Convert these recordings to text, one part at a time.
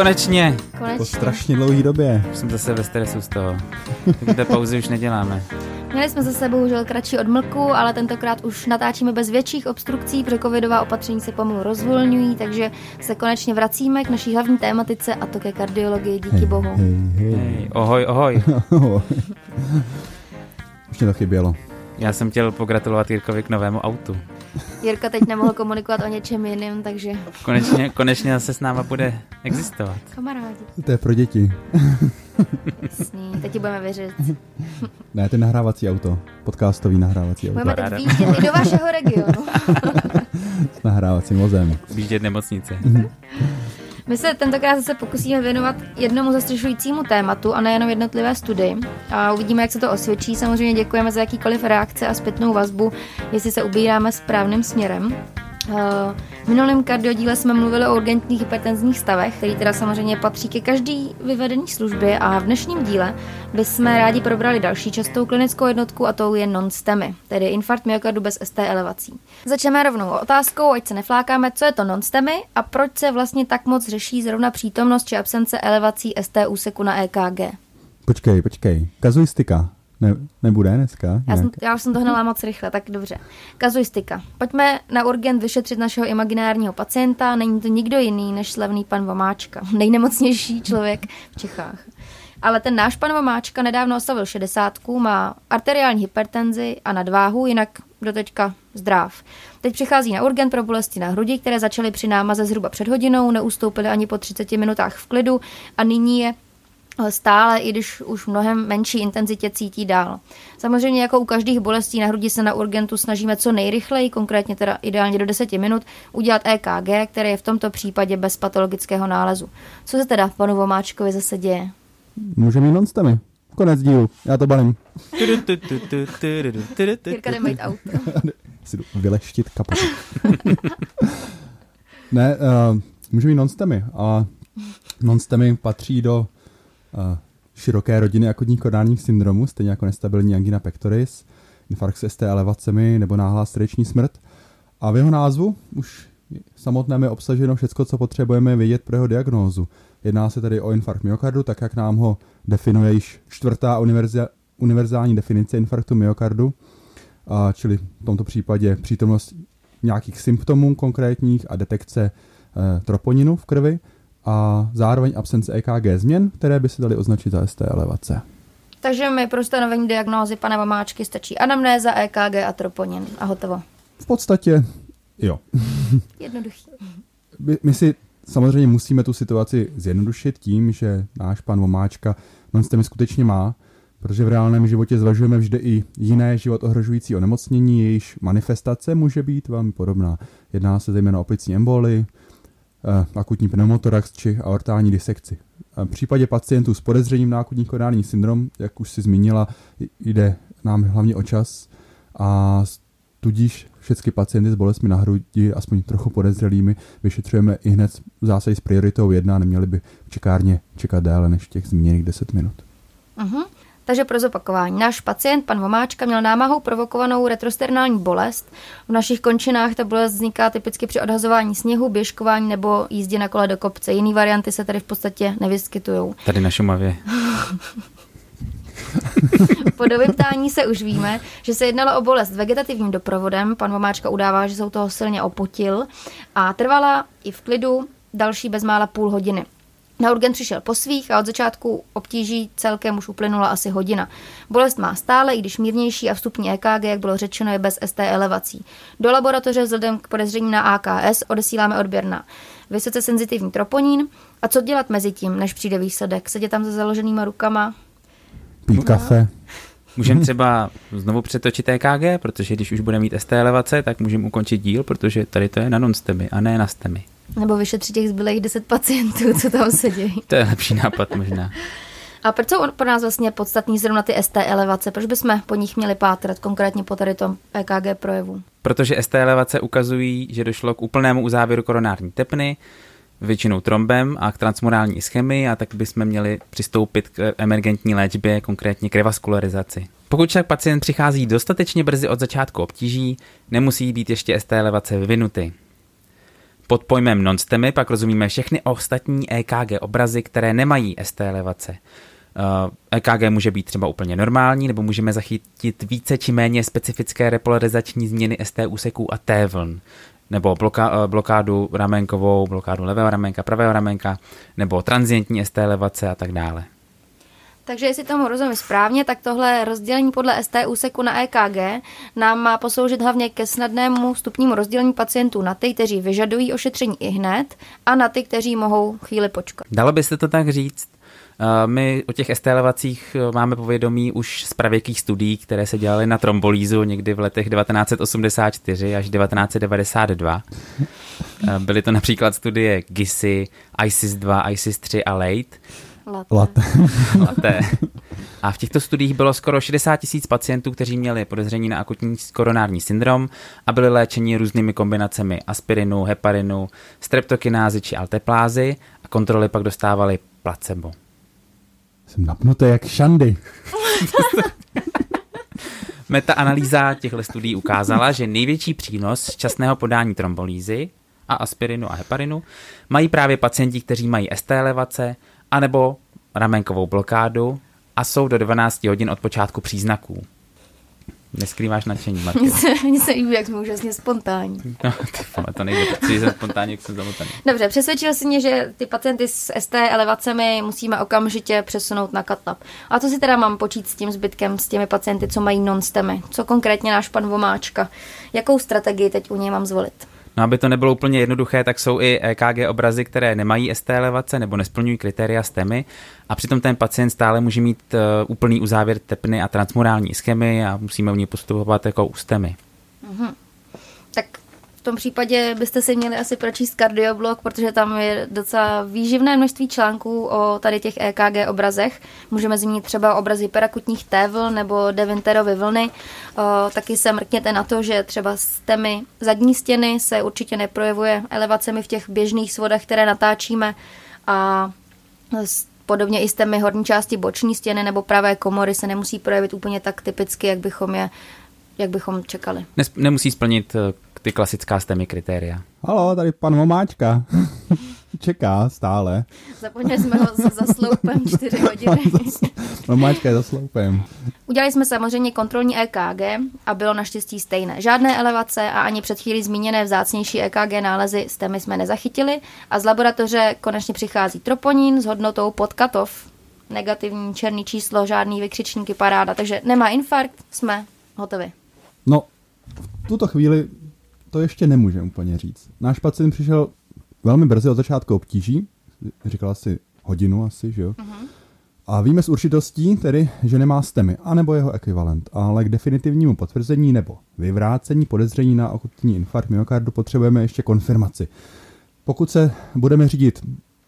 Konečně. Konečně. Po strašně dlouhé době. Už jsem zase ve stresu z toho. té pauzy už neděláme. Měli jsme zase bohužel kratší odmlku, ale tentokrát už natáčíme bez větších obstrukcí, protože covidová opatření se pomalu rozvolňují, takže se konečně vracíme k naší hlavní tématice a to ke kardiologii, díky hej, bohu. Hej, hej. Hej, ohoj, ohoj. Už mě to chybělo. Já jsem chtěl pogratulovat Jirkovi k novému autu. Jirka teď nemohl komunikovat o něčem jiném, takže Konečně, konečně zase s náma bude existovat. kamarádi. To je pro děti. Jasný, teď ti budeme věřit. Ne, to je nahrávací auto. Podcastový nahrávací auto. Budeme teď výjíždět i do vašeho regionu. S nahrávacím vozem. Výjíždět nemocnice. My se tentokrát zase pokusíme věnovat jednomu zastřešujícímu tématu a nejenom jednotlivé studii. A uvidíme, jak se to osvědčí. Samozřejmě děkujeme za jakýkoliv reakce a zpětnou vazbu, jestli se ubíráme správným směrem. Eh, V minulém kardiodíle jsme mluvili o urgentních hypertenzních stavech, který teda samozřejmě patří ke každý vyvedení služby a v dnešním díle bychom rádi probrali další častou klinickou jednotku a tou je non-STEMI, tedy infarkt myokardu bez ST elevací. Začneme rovnou otázkou, ať se neflákáme, co je to non-STEMI a proč se vlastně tak moc řeší zrovna přítomnost či absence elevací ST úseku na EKG. Počkej, počkej. Kazuistika. Ne, nebude dneska? Já, jsem, já už jsem to hnala moc rychle, tak dobře. Kazuistika. Pojďme na urgent vyšetřit našeho imaginárního pacienta. Není to nikdo jiný než slavný pan Vomáčka. Nejnemocnější člověk v Čechách. Ale ten náš pan Vomáčka nedávno oslavil 60, má arteriální hypertenzi a nadváhu, jinak doteďka zdrav. Teď přichází na urgent pro bolesti na hrudi, které začaly při námaze zhruba před hodinou, neustoupily ani po 30 minutách v klidu a nyní je stále, i když už v mnohem menší intenzitě cítí dál. Samozřejmě jako u každých bolestí na hrudi se na urgentu snažíme co nejrychleji, konkrétně teda ideálně do 10 minut, udělat EKG, které je v tomto případě bez patologického nálezu. Co se teda panu Vomáčkovi zase děje? Můžeme jít non Konec dílu. Já to balím. Jirka mít auto. Si jdu vyleštit kapotu. ne, uh, můžeme jít non ale non patří do široké rodiny akutních koronárních syndromů, stejně jako nestabilní angina pectoris, infarkt s ST elevacemi nebo náhlá srdeční smrt. A v jeho názvu už samotném je obsaženo všechno, co potřebujeme vědět pro jeho diagnózu. Jedná se tedy o infarkt myokardu, tak jak nám ho definuje již čtvrtá univerzální definice infarktu myokardu, a čili v tomto případě přítomnost nějakých symptomů konkrétních a detekce e, troponinu v krvi a zároveň absence EKG změn, které by se daly označit za ST elevace. Takže mi pro stanovení diagnózy pana Vomáčky stačí anamnéza, EKG a troponin a hotovo. V podstatě jo. Jednoduchý. My, my si samozřejmě musíme tu situaci zjednodušit tím, že náš pan Vomáčka non skutečně má, protože v reálném životě zvažujeme vždy i jiné život ohrožující onemocnění, jejíž manifestace může být velmi podobná. Jedná se zejména o plicní emboli, akutní pneumotorax či aortální disekci. V případě pacientů s podezřením na akutní koronární syndrom, jak už si zmínila, jde nám hlavně o čas a tudíž všechny pacienty s bolestmi na hrudi, aspoň trochu podezřelými, vyšetřujeme i hned v zásadě s prioritou jedna, neměli by v čekárně čekat déle než těch zmíněných 10 minut. Uh-huh. Takže pro zopakování. Náš pacient, pan Vomáčka, měl námahou provokovanou retrosternální bolest. V našich končinách ta bolest vzniká typicky při odhazování sněhu, běžkování nebo jízdě na kole do kopce. Jiné varianty se tady v podstatě nevyskytují. Tady na Šumavě. Po dovyptání se už víme, že se jednalo o bolest vegetativním doprovodem. Pan Vomáčka udává, že se u toho silně opotil a trvala i v klidu další bezmála půl hodiny. Na urgent přišel po svých a od začátku obtíží celkem už uplynula asi hodina. Bolest má stále, i když mírnější a vstupní EKG, jak bylo řečeno, je bez ST elevací. Do laboratoře vzhledem k podezření na AKS odesíláme odběr na vysoce senzitivní troponín. A co dělat mezi tím, než přijde výsledek? Sedět tam se založenýma rukama? Pít kafe. Můžeme třeba znovu přetočit EKG, protože když už bude mít ST elevace, tak můžeme ukončit díl, protože tady to je na non-stemy a ne na stemy. Nebo vyšetřit těch zbylých 10 pacientů, co tam sedějí. To je lepší nápad možná. A proč jsou pro nás vlastně podstatní zrovna ty ST elevace? Proč bychom po nich měli pátrat, konkrétně po tady tom EKG projevu? Protože ST elevace ukazují, že došlo k úplnému uzávěru koronární tepny, většinou trombem a k transmorální ischemii a tak bychom měli přistoupit k emergentní léčbě, konkrétně k revaskularizaci. Pokud však pacient přichází dostatečně brzy od začátku obtíží, nemusí být ještě ST elevace vyvinuty. Pod pojmem non-STEMy pak rozumíme všechny ostatní EKG obrazy, které nemají ST elevace. EKG může být třeba úplně normální, nebo můžeme zachytit více či méně specifické repolarizační změny ST úseků a T vln nebo bloka, blokádu ramenkovou, blokádu levého ramenka, pravého ramenka, nebo transientní ST elevace a tak dále. Takže jestli tomu rozumím správně, tak tohle rozdělení podle ST úseku na EKG nám má posloužit hlavně ke snadnému stupnímu rozdělení pacientů na ty, kteří vyžadují ošetření i hned a na ty, kteří mohou chvíli počkat. Dalo byste to tak říct? Eh, my o těch ST elevacích eh, máme povědomí už z pravěkých studií, které se dělaly na trombolízu někdy v letech 1984 až 1992. Eh, byly to například studie GISy, ISIS 2, ISIS 3 a LATE. Latte. Latte. Latte. A v těchto studiích bylo skoro 60 tisíc pacientů, kteří měli podezření na akutní koronární syndrom a byli léčeni různými kombinacemi aspirinu, heparinu, streptokinázy či alteplázy a kontroly pak dostávali placebo. Jsem napnutý jak šandy. Metaanalýza těchto studií ukázala, že největší přínos časného podání trombolízy a aspirinu a heparinu mají právě pacienti, kteří mají ST elevace anebo ramenkovou blokádu a jsou do 12 hodin od počátku příznaků. Neskrýváš nadšení, Marko. Mně se líbí, jak jsme úžasně spontánní. No, ty to nejde, protože jsem spontánně, jak jsem zamotaný. Dobře, přesvědčil jsi mě, že ty pacienty s ST elevacemi musíme okamžitě přesunout na katlap. A co si teda mám počít s tím zbytkem, s těmi pacienty, co mají non-stemy? Co konkrétně náš pan Vomáčka? Jakou strategii teď u něj mám zvolit? No, aby to nebylo úplně jednoduché, tak jsou i EKG obrazy, které nemají ST elevace nebo nesplňují kritéria STEMy a přitom ten pacient stále může mít uh, úplný uzávěr tepny a transmurální schemy a musíme u něj postupovat jako u STEMy. Mm-hmm. Tom případě byste si měli asi pročíst kardioblog, protože tam je docela výživné množství článků o tady těch EKG obrazech. Můžeme zmínit třeba obrazy perakutních T vln nebo Devinterovy vlny. O, taky se mrkněte na to, že třeba stemy zadní stěny se určitě neprojevuje elevacemi v těch běžných svodech, které natáčíme a Podobně i stemy horní části boční stěny nebo pravé komory se nemusí projevit úplně tak typicky, jak bychom je jak bychom čekali. Nes, nemusí splnit eh, ty klasická STEMI kritéria. Halo, tady pan Momáčka. Čeká stále. Zapomněli jsme ho za sloupem čtyři hodiny. Momáčka je za sloupem. Udělali jsme samozřejmě kontrolní EKG a bylo naštěstí stejné. Žádné elevace a ani před chvíli zmíněné vzácnější EKG nálezy STEMy jsme nezachytili a z laboratoře konečně přichází troponín s hodnotou pod katov. Negativní černý číslo, žádný vykřičníky, paráda, takže nemá infarkt, jsme hotovi. No, v tuto chvíli to ještě nemůžeme úplně říct. Náš pacient přišel velmi brzy od začátku obtíží, říkala si hodinu asi, že jo? Uh-huh. A víme s určitostí tedy, že nemá STEMy, anebo jeho ekvivalent, ale k definitivnímu potvrzení nebo vyvrácení podezření na akutní infarkt myokardu potřebujeme ještě konfirmaci. Pokud se budeme řídit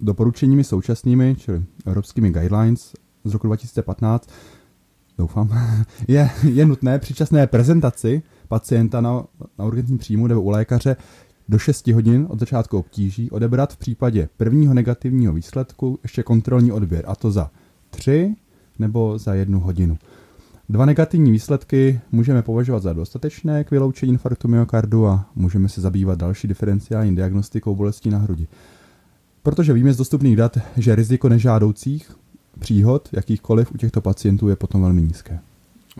doporučeními současnými, čili evropskými guidelines z roku 2015, doufám, je, je nutné při časné prezentaci pacienta na, na urgentním příjmu nebo u lékaře do 6 hodin od začátku obtíží odebrat v případě prvního negativního výsledku ještě kontrolní odběr, a to za 3 nebo za jednu hodinu. Dva negativní výsledky můžeme považovat za dostatečné k vyloučení infarktu myokardu a můžeme se zabývat další diferenciální diagnostikou bolestí na hrudi. Protože víme z dostupných dat, že riziko nežádoucích příhod jakýchkoliv u těchto pacientů je potom velmi nízké.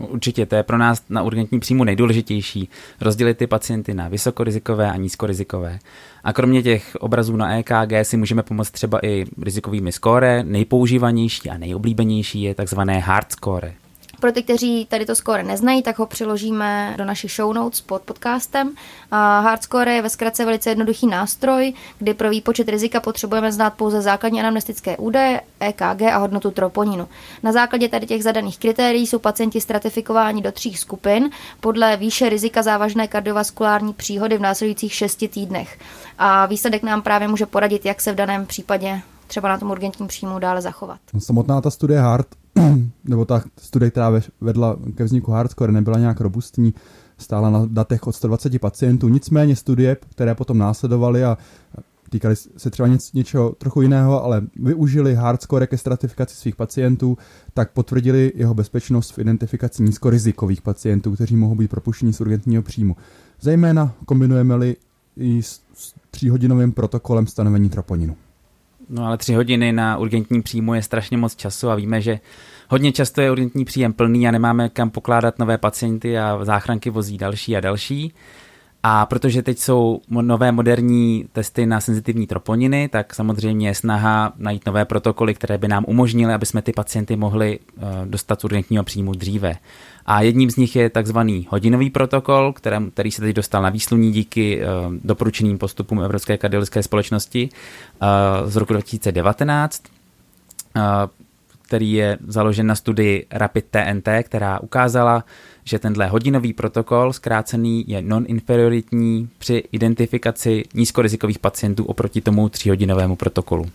Určitě, to je pro nás na urgentní příjmu nejdůležitější, rozdělit ty pacienty na vysokorizikové a nízkorizikové. A kromě těch obrazů na EKG si můžeme pomoct třeba i rizikovými skóre. Nejpoužívanější a nejoblíbenější je takzvané hard score. Pro ty, kteří tady to score neznají, tak ho přiložíme do našich show notes pod podcastem. A Hardscore je ve zkratce velice jednoduchý nástroj, kdy pro výpočet rizika potřebujeme znát pouze základní anamnestické údaje, EKG a hodnotu troponinu. Na základě tady těch zadaných kritérií jsou pacienti stratifikováni do tří skupin podle výše rizika závažné kardiovaskulární příhody v následujících šesti týdnech. A výsledek nám právě může poradit, jak se v daném případě třeba na tom urgentním příjmu dále zachovat. Samotná ta studie HART nebo ta studie, která vedla ke vzniku hardcore, nebyla nějak robustní, stála na datech od 120 pacientů. Nicméně studie, které potom následovaly a týkali se třeba něč, něčeho trochu jiného, ale využili hardscore ke stratifikaci svých pacientů, tak potvrdili jeho bezpečnost v identifikaci nízkorizikových pacientů, kteří mohou být propuštěni z urgentního příjmu. Zejména kombinujeme-li i tříhodinovým protokolem stanovení troponinu. No ale tři hodiny na urgentní příjmu je strašně moc času a víme, že hodně často je urgentní příjem plný a nemáme kam pokládat nové pacienty a záchranky vozí další a další. A protože teď jsou nové moderní testy na senzitivní troponiny, tak samozřejmě je snaha najít nové protokoly, které by nám umožnily, aby jsme ty pacienty mohli eh, dostat z urgentního příjmu dříve. A jedním z nich je takzvaný hodinový protokol, který, se teď dostal na výsluní díky uh, doporučeným postupům Evropské kardiologické společnosti uh, z roku 2019, uh, který je založen na studii Rapid TNT, která ukázala, že tenhle hodinový protokol zkrácený je non-inferioritní při identifikaci nízkorizikových pacientů oproti tomu tříhodinovému protokolu.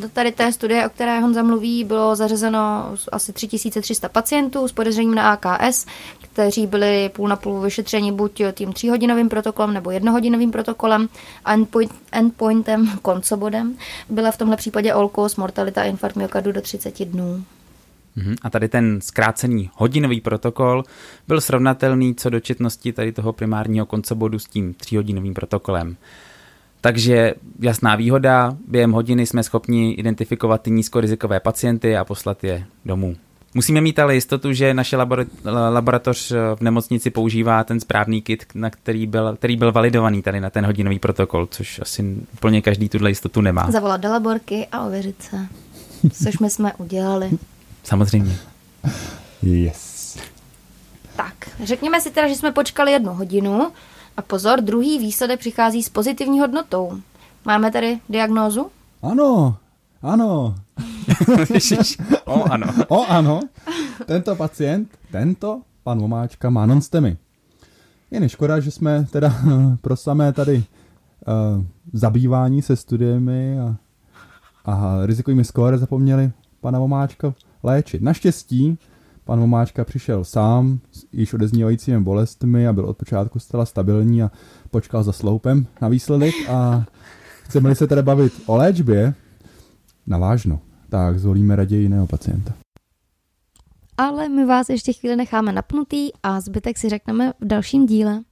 Do tady té studie, o které Honza mluví, bylo zařazeno asi 3300 pacientů s podezřením na AKS, kteří byli půl na půl vyšetřeni buď tím tříhodinovým protokolem nebo jednohodinovým protokolem a endpoint, endpointem, koncobodem byla v tomhle případě olkos, mortalita a infarkt myokardu do 30 dnů. Mhm. A tady ten zkrácený hodinový protokol byl srovnatelný co do četnosti tady toho primárního koncobodu s tím tříhodinovým protokolem. Takže jasná výhoda, během hodiny jsme schopni identifikovat ty nízkorizikové pacienty a poslat je domů. Musíme mít ale jistotu, že naše laboratoř v nemocnici používá ten správný kit, na který byl, který byl validovaný tady na ten hodinový protokol, což asi úplně každý tuhle jistotu nemá. Zavolat do laborky a ověřit se, což my jsme udělali. Samozřejmě. Yes. Tak, řekněme si teda, že jsme počkali jednu hodinu a pozor, druhý výsledek přichází s pozitivní hodnotou. Máme tady diagnózu? Ano, ano. o ano. o ano. Tento pacient, tento pan Vomáčka má non-stemy. Je škoda, že jsme teda pro samé tady uh, zabývání se studiemi a, a rizikovými skóre zapomněli pana Vomáčka léčit. Naštěstí pan Vomáčka přišel sám s již odeznívajícími bolestmi a byl od počátku zcela stabilní a počkal za sloupem na výsledek a chceme se tedy bavit o léčbě na vážno, tak zvolíme raději jiného pacienta. Ale my vás ještě chvíli necháme napnutý a zbytek si řekneme v dalším díle.